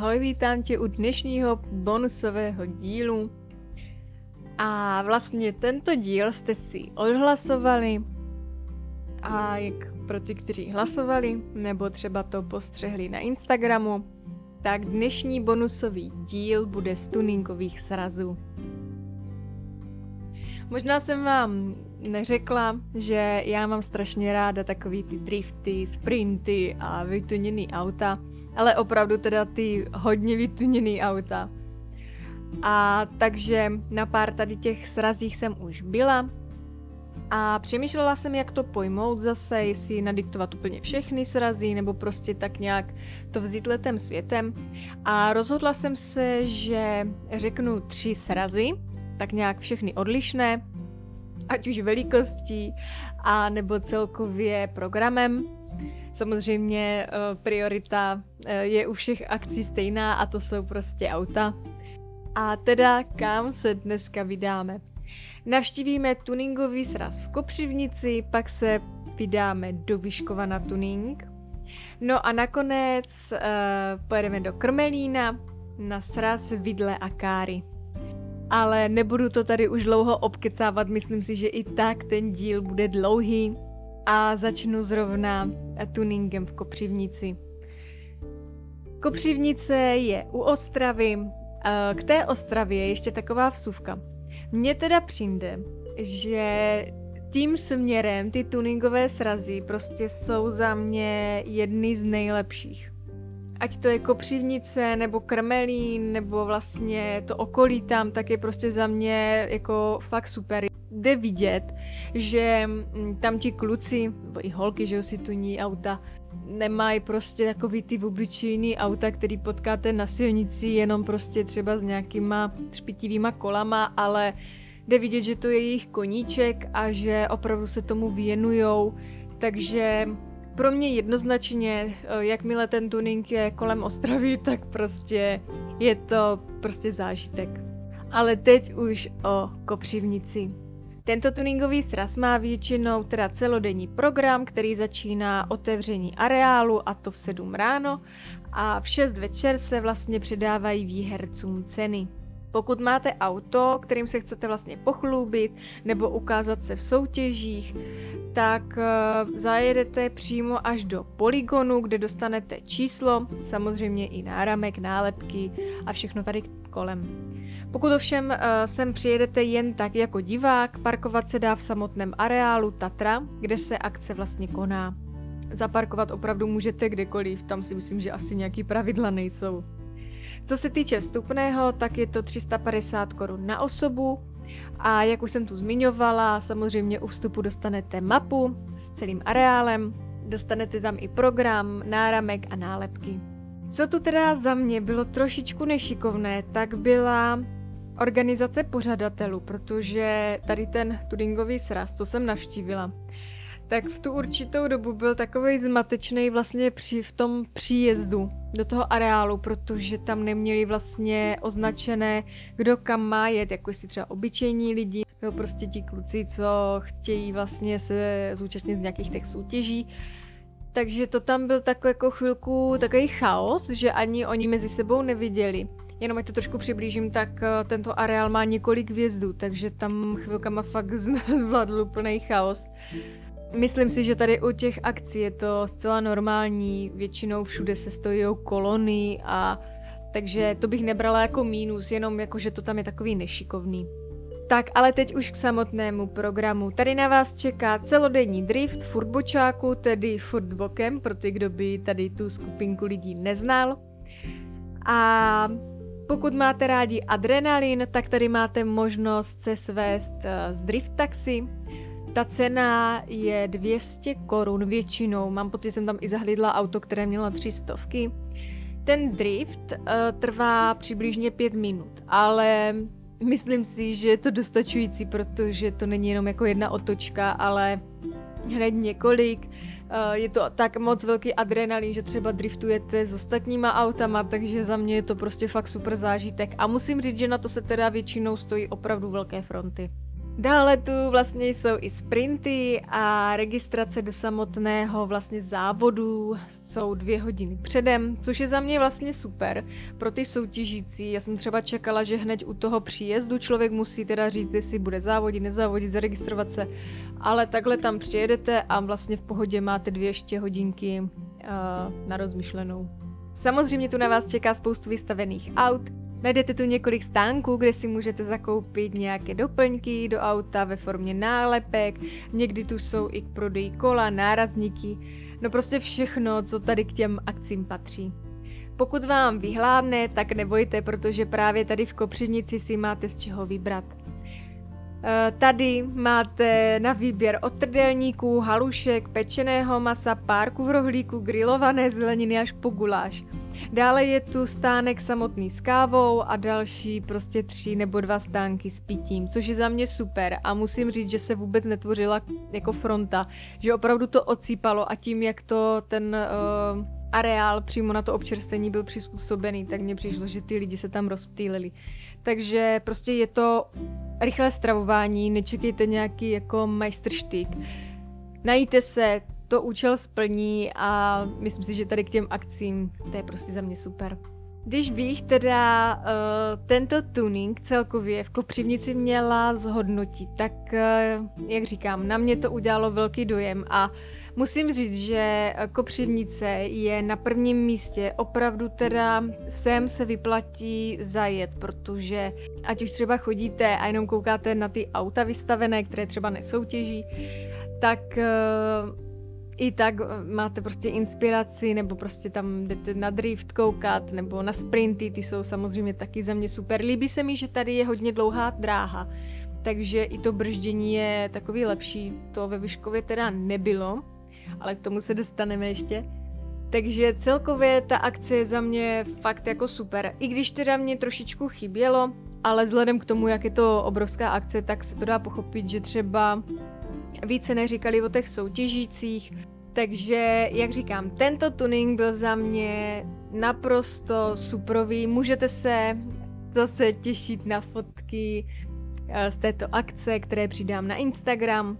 ahoj, vítám tě u dnešního bonusového dílu. A vlastně tento díl jste si odhlasovali a jak pro ty, kteří hlasovali, nebo třeba to postřehli na Instagramu, tak dnešní bonusový díl bude z tuningových srazů. Možná jsem vám neřekla, že já mám strašně ráda takový ty drifty, sprinty a vytuněný auta, ale opravdu teda ty hodně vytuněný auta. A takže na pár tady těch srazích jsem už byla a přemýšlela jsem, jak to pojmout zase, jestli nadiktovat úplně všechny srazy, nebo prostě tak nějak to vzít letem světem. A rozhodla jsem se, že řeknu tři srazy, tak nějak všechny odlišné, ať už velikostí, a nebo celkově programem. Samozřejmě eh, priorita eh, je u všech akcí stejná a to jsou prostě auta. A teda kam se dneska vydáme? Navštívíme tuningový sraz v Kopřivnici, pak se vydáme do Vyškova na tuning. No a nakonec uh, pojedeme do Krmelína na sraz Vidle a Káry. Ale nebudu to tady už dlouho obkecávat, myslím si, že i tak ten díl bude dlouhý. A začnu zrovna tuningem v Kopřivnici. Kopřivnice je u Ostravy. K té Ostravě je ještě taková vsuvka. Mně teda přijde, že tím směrem ty tuningové srazy prostě jsou za mě jedny z nejlepších. Ať to je Kopřivnice, nebo Krmelín, nebo vlastně to okolí tam, tak je prostě za mě jako fakt super. Jde vidět, že mm, tam ti kluci, nebo i holky, že si tuní auta, nemají prostě takový ty obyčejný auta, který potkáte na silnici jenom prostě třeba s nějakýma třpitivýma kolama, ale jde vidět, že to je jejich koníček a že opravdu se tomu věnujou, takže pro mě jednoznačně, eh, jakmile ten tuning je kolem Ostravy, tak prostě je to prostě zážitek. Ale teď už o Kopřivnici. Tento tuningový sraz má většinou teda celodenní program, který začíná otevření areálu a to v 7 ráno a v 6 večer se vlastně předávají výhercům ceny. Pokud máte auto, kterým se chcete vlastně pochlubit nebo ukázat se v soutěžích, tak uh, zajedete přímo až do poligonu, kde dostanete číslo, samozřejmě i náramek, nálepky a všechno tady kolem. Pokud ovšem uh, sem přijedete jen tak jako divák, parkovat se dá v samotném areálu Tatra, kde se akce vlastně koná. Zaparkovat opravdu můžete kdekoliv, tam si myslím, že asi nějaký pravidla nejsou. Co se týče vstupného, tak je to 350 korun na osobu a jak už jsem tu zmiňovala, samozřejmě u vstupu dostanete mapu s celým areálem, dostanete tam i program, náramek a nálepky. Co tu teda za mě bylo trošičku nešikovné, tak byla organizace pořadatelů, protože tady ten tudingový sraz, co jsem navštívila, tak v tu určitou dobu byl takový zmatečný vlastně při, v tom příjezdu do toho areálu, protože tam neměli vlastně označené, kdo kam má jet, jako jestli třeba obyčejní lidi, nebo prostě ti kluci, co chtějí vlastně se zúčastnit z nějakých těch soutěží. Takže to tam byl takový jako chvilku takový chaos, že ani oni mezi sebou neviděli. Jenom ať to trošku přiblížím, tak eh, tento areál má několik vězdů, takže tam chvilkama fakt zvládl úplný chaos. Myslím si, že tady u těch akcí je to zcela normální, většinou všude se stojí kolony a takže to bych nebrala jako mínus, jenom jako, že to tam je takový nešikovný. Tak, ale teď už k samotnému programu. Tady na vás čeká celodenní drift furt bočáku, tedy furt bokem, pro ty, kdo by tady tu skupinku lidí neznal. A pokud máte rádi adrenalin, tak tady máte možnost se svést eh, z drift taxi. Ta cena je 200 korun většinou. Mám pocit, že jsem tam i zahlídla auto, které mělo 300. Ten drift uh, trvá přibližně 5 minut, ale myslím si, že je to dostačující, protože to není jenom jako jedna otočka, ale hned několik. Uh, je to tak moc velký adrenalin, že třeba driftujete s ostatníma autama, takže za mě je to prostě fakt super zážitek. A musím říct, že na to se teda většinou stojí opravdu velké fronty. Dále tu vlastně jsou i sprinty a registrace do samotného vlastně závodu jsou dvě hodiny předem, což je za mě vlastně super pro ty soutěžící. Já jsem třeba čekala, že hned u toho příjezdu člověk musí teda říct, jestli bude závodit, nezávodit, zaregistrovat se, ale takhle tam přijedete a vlastně v pohodě máte dvě ještě hodinky uh, na rozmyšlenou. Samozřejmě tu na vás čeká spoustu vystavených aut, Najdete tu několik stánků, kde si můžete zakoupit nějaké doplňky do auta ve formě nálepek, někdy tu jsou i k prodeji kola, nárazníky, no prostě všechno, co tady k těm akcím patří. Pokud vám vyhládne, tak nebojte, protože právě tady v Kopřivnici si máte z čeho vybrat. Eh, tady máte na výběr od trdelníků, halušek, pečeného masa, párku v rohlíku, grilované zeleniny až po guláš. Dále je tu stánek samotný s kávou a další prostě tři nebo dva stánky s pitím, což je za mě super a musím říct, že se vůbec netvořila jako fronta, že opravdu to ocípalo a tím, jak to ten uh, areál přímo na to občerstvení byl přizpůsobený, tak mně přišlo, že ty lidi se tam rozptýlili. Takže prostě je to rychlé stravování, nečekejte nějaký jako majstrštyk. Najíte se, to účel splní a myslím si, že tady k těm akcím to je prostě za mě super. Když bych teda uh, tento tuning celkově v Kopřivnici měla zhodnotit, tak uh, jak říkám, na mě to udělalo velký dojem a musím říct, že Kopřivnice je na prvním místě. Opravdu teda sem se vyplatí zajet, protože ať už třeba chodíte a jenom koukáte na ty auta vystavené, které třeba nesoutěží, tak uh, i tak eh, máte prostě inspiraci, nebo prostě tam jdete na drift koukat, nebo na sprinty, ty jsou samozřejmě taky za mě super. Líbí se mi, že tady je hodně dlouhá dráha, takže i to brždění je takový lepší. To ve Vyškově teda nebylo, ale k tomu se dostaneme ještě. Takže celkově ta akce je za mě fakt jako super. I když teda mě trošičku chybělo, ale vzhledem k tomu, jak je to obrovská akce, tak se to dá pochopit, že třeba více neříkali o těch soutěžících. Takže, jak říkám, tento tuning byl za mě naprosto suprový. Můžete se zase těšit na fotky eh, z této akce, které přidám na Instagram.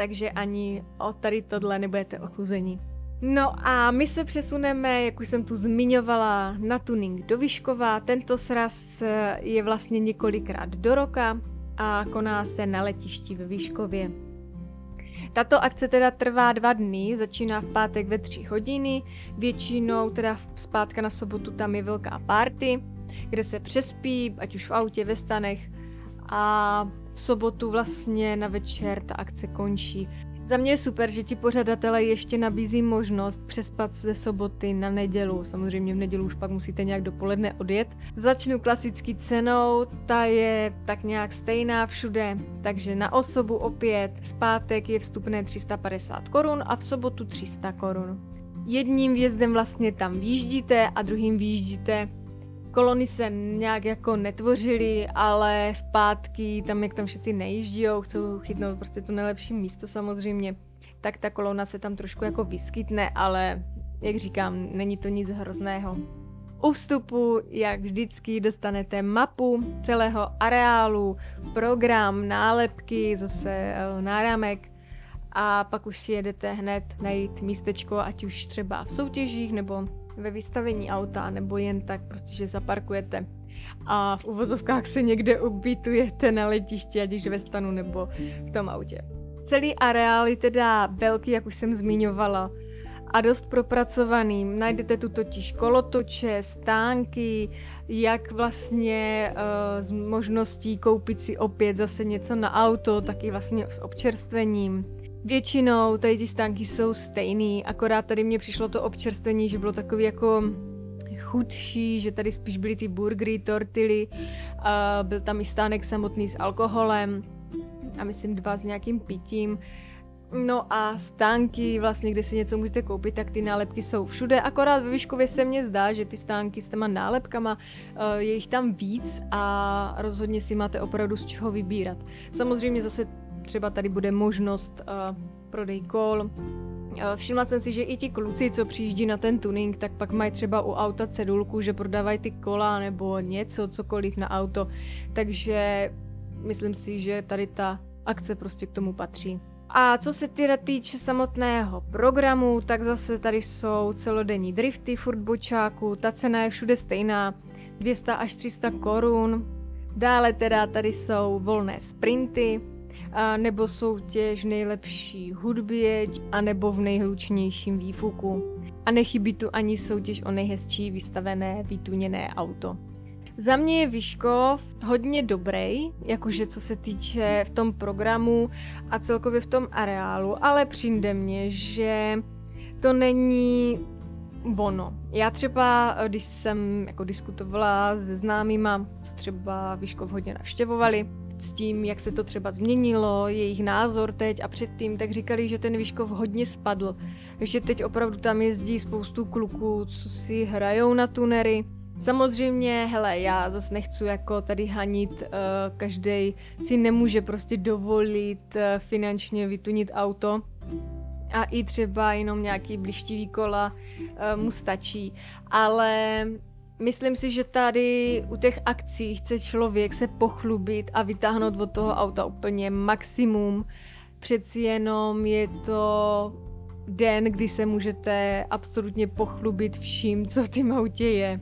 Takže ani o tady tohle nebudete ochuzení. No a my se přesuneme, jak už jsem tu zmiňovala, na tuning do Vyškova. Tento sraz je vlastně několikrát do roka a koná se na letišti ve Vyškově. Tato akce teda trvá dva dny, začíná v pátek ve tři hodiny, většinou teda zpátka na sobotu tam je velká party, kde se přespí, ať už v autě, ve stanech a sobotu vlastně na večer ta akce končí. Za mě je super, že ti pořadatelé ještě nabízí možnost přespat ze soboty na nedělu. Samozřejmě v nedělu už pak musíte nějak dopoledne odjet. Začnu klasický cenou, ta je tak nějak stejná všude, takže na osobu opět v pátek je vstupné 350 korun a v sobotu 300 korun. Jedním vjezdem vlastně tam výjíždíte a druhým výjíždíte kolony se nějak jako netvořily, ale v pátky, tam jak tam všichni nejíždí, chcou chytnout prostě tu nejlepší místo samozřejmě, tak ta kolona se tam trošku jako vyskytne, ale jak říkám, není to nic hrozného. U vstupu, jak vždycky, dostanete mapu celého areálu, program, nálepky, zase eh, náramek a pak už si jedete hned najít místečko, ať už třeba v soutěžích nebo ve vystavení auta nebo jen tak, protože zaparkujete a v uvozovkách se někde ubytujete na letišti, ať už ve stanu nebo v tom autě. Celý areál je teda velký, jak už jsem zmiňovala, a dost propracovaný. Najdete tu totiž kolotoče, stánky, jak vlastně uh, s možností koupit si opět zase něco na auto, taky vlastně s občerstvením. Většinou tady ty stánky jsou stejný, akorát tady mě přišlo to občerstvení, že bylo takový jako chudší, že tady spíš byly ty burgery, tortily, a byl tam i stánek samotný s alkoholem a myslím dva s nějakým pitím. No a stánky, vlastně, kde si něco můžete koupit, tak ty nálepky jsou všude, akorát ve Výškově se mně zdá, že ty stánky s těma nálepkama, je jich tam víc a rozhodně si máte opravdu z čeho vybírat. Samozřejmě zase třeba tady bude možnost uh, prodej kol. Uh, všimla jsem si, že i ti kluci, co přijíždí na ten tuning, tak pak mají třeba u auta cedulku, že prodávají ty kola nebo něco, cokoliv na auto. Takže myslím si, že tady ta akce prostě k tomu patří. A co se teda týče samotného programu, tak zase tady jsou celodenní drifty furt bočáku, ta cena je všude stejná, 200 až 300 korun. Dále teda tady jsou volné sprinty, a nebo soutěž nejlepší hudbě, a nebo v nejhlučnějším výfuku. A nechybí tu ani soutěž o nejhezčí vystavené, vytuněné auto. Za mě je Vyškov hodně dobrý, jakože co se týče v tom programu a celkově v tom areálu, ale přijde mě, že to není ono. Já třeba, když jsem jako diskutovala se známýma, co třeba Vyškov hodně navštěvovali, s tím, jak se to třeba změnilo, jejich názor teď a předtím, tak říkali, že ten Vyškov hodně spadl. Že teď opravdu tam jezdí spoustu kluků, co si hrajou na tunery, Samozřejmě, hele, já zase nechci jako tady hanit, eh, každý si nemůže prostě dovolit uh, finančně vytunit auto. A i třeba jenom nějaký blištivý kola uh, mu stačí, ale myslím si, že tady u těch akcí chce člověk se pochlubit a vytáhnout od toho auta úplně maximum. Přeci jenom je to den, kdy se můžete absolutně pochlubit vším, co v tom autě je.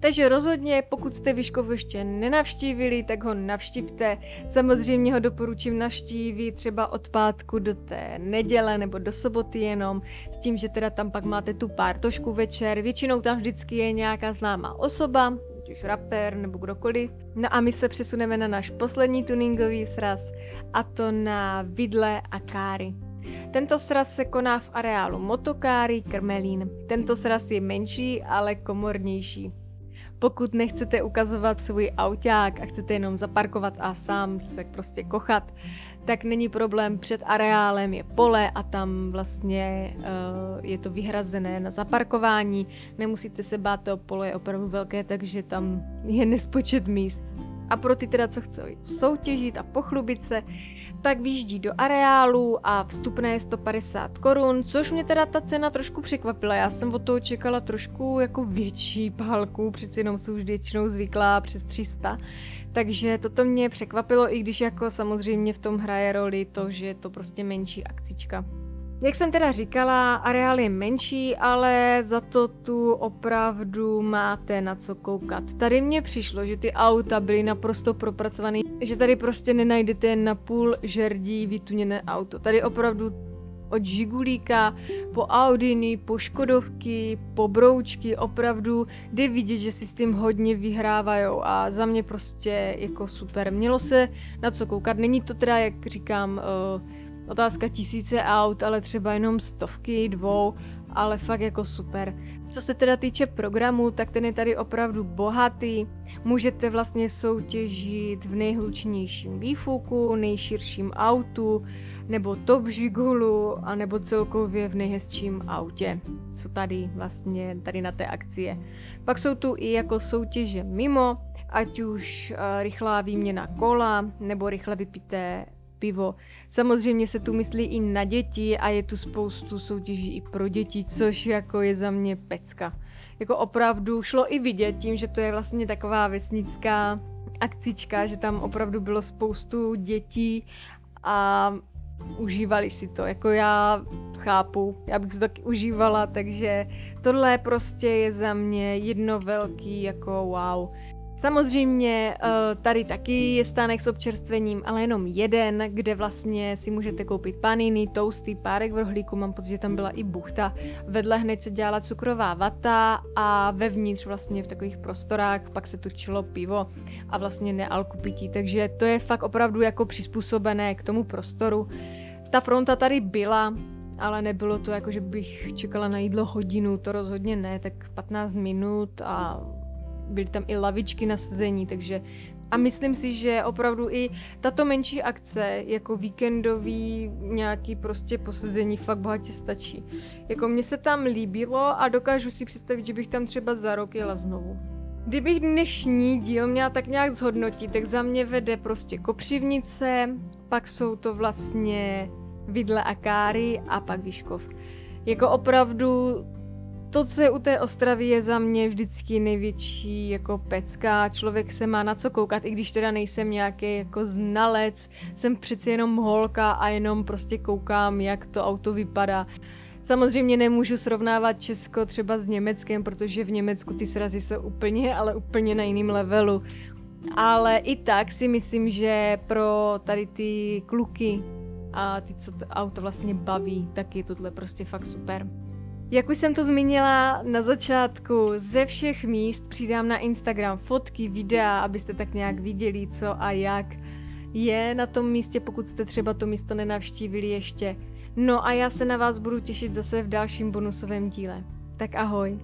Takže rozhodně, pokud jste Vyškov ještě nenavštívili, tak ho navštivte. Samozřejmě ho doporučím navštívit třeba od pátku do té neděle nebo do soboty jenom, s tím, že teda tam pak máte tu pár tošku večer. Většinou tam vždycky je nějaká známá osoba, už rapper nebo kdokoliv. No a my se přesuneme na náš poslední tuningový sraz, a to na vidle a káry. Tento sraz se koná v areálu Motokáry Krmelín. Tento sraz je menší, ale komornější. Pokud nechcete ukazovat svůj auták a chcete jenom zaparkovat a sám se prostě kochat, tak není problém, před areálem je pole a tam vlastně uh, je to vyhrazené na zaparkování. Nemusíte se bát, to pole je opravdu velké, takže tam je nespočet míst. A pro ty teda, co chcou soutěžit a pochlubit se, tak výjíždí do areálu a vstupné je 150 korun, což mě teda ta cena trošku překvapila. Já jsem od toho čekala trošku jako větší pálku, přeci jenom jsou už většinou zvyklá přes 300. Takže toto mě překvapilo, i když jako samozřejmě v tom hraje roli to, že je to prostě menší akcička. Jak jsem teda říkala, areál je menší, ale za to tu opravdu máte na co koukat. Tady mně přišlo, že ty auta byly naprosto propracované, že tady prostě nenajdete na půl žerdí vytuněné auto. Tady opravdu od Žigulíka po Audiny, po Škodovky, po Broučky, opravdu jde vidět, že si s tím hodně vyhrávajou a za mě prostě jako super. Mělo se na co koukat, není to teda, jak říkám, uh, otázka tisíce aut, ale třeba jenom stovky, dvou, ale fakt jako super. Co se teda týče programu, tak ten je tady opravdu bohatý. Můžete vlastně soutěžit v nejhlučnějším výfuku, nejširším autu, nebo top žigulu, a nebo celkově v nejhezčím autě, co tady vlastně tady na té akci je. Pak jsou tu i jako soutěže mimo, ať už uh, rychlá výměna kola, nebo rychle vypité pivo. Samozřejmě se tu myslí i na děti a je tu spoustu soutěží i pro děti, což jako je za mě pecka. Jako opravdu šlo i vidět tím, že to je vlastně taková vesnická akcička, že tam opravdu bylo spoustu dětí a užívali si to. Jako já chápu, já bych to taky užívala, takže tohle prostě je za mě jedno velký jako wow. Samozřejmě eh, tady taky je stánek s občerstvením, ale jenom jeden, kde vlastně si můžete koupit paniny, toasty, párek v rohlíku, mám pocit, že tam byla i buchta. Vedle hned se dělala cukrová vata a vevnitř vlastně v takových prostorách pak se točilo pivo a vlastně nealkupití, takže to je fakt opravdu jako přizpůsobené k tomu prostoru. Ta fronta tady byla, ale nebylo to jako, že bych čekala na jídlo hodinu, to rozhodně ne, tak 15 minut a byly tam i lavičky na sezení, takže a myslím si, že opravdu i tato menší akce, jako víkendový nějaký prostě posezení fakt bohatě stačí. Jako mně se tam líbilo a dokážu si představit, že bych tam třeba za rok jela znovu. Kdybych dnešní díl měla tak nějak zhodnotit, tak za mě vede prostě Kopřivnice, pak jsou to vlastně Vidle a Káry a pak Výškov. Jako opravdu to, co je u té Ostravy, je za mě vždycky největší jako pecka. Člověk se má na co koukat, i když teda nejsem nějaký jako znalec, jsem přeci jenom holka a jenom prostě koukám, jak to auto vypadá. Samozřejmě nemůžu srovnávat Česko třeba s Německem, protože v Německu ty srazy jsou úplně, ale úplně na jiném levelu. Ale i tak si myslím, že pro tady ty kluky a ty, co to auto vlastně baví, tak je tohle prostě fakt super. Jak už jsem to zmínila na začátku, ze všech míst přidám na Instagram fotky, videa, abyste tak nějak viděli, co a jak je na tom místě, pokud jste třeba to místo nenavštívili ještě. No a já se na vás budu těšit zase v dalším bonusovém díle. Tak ahoj.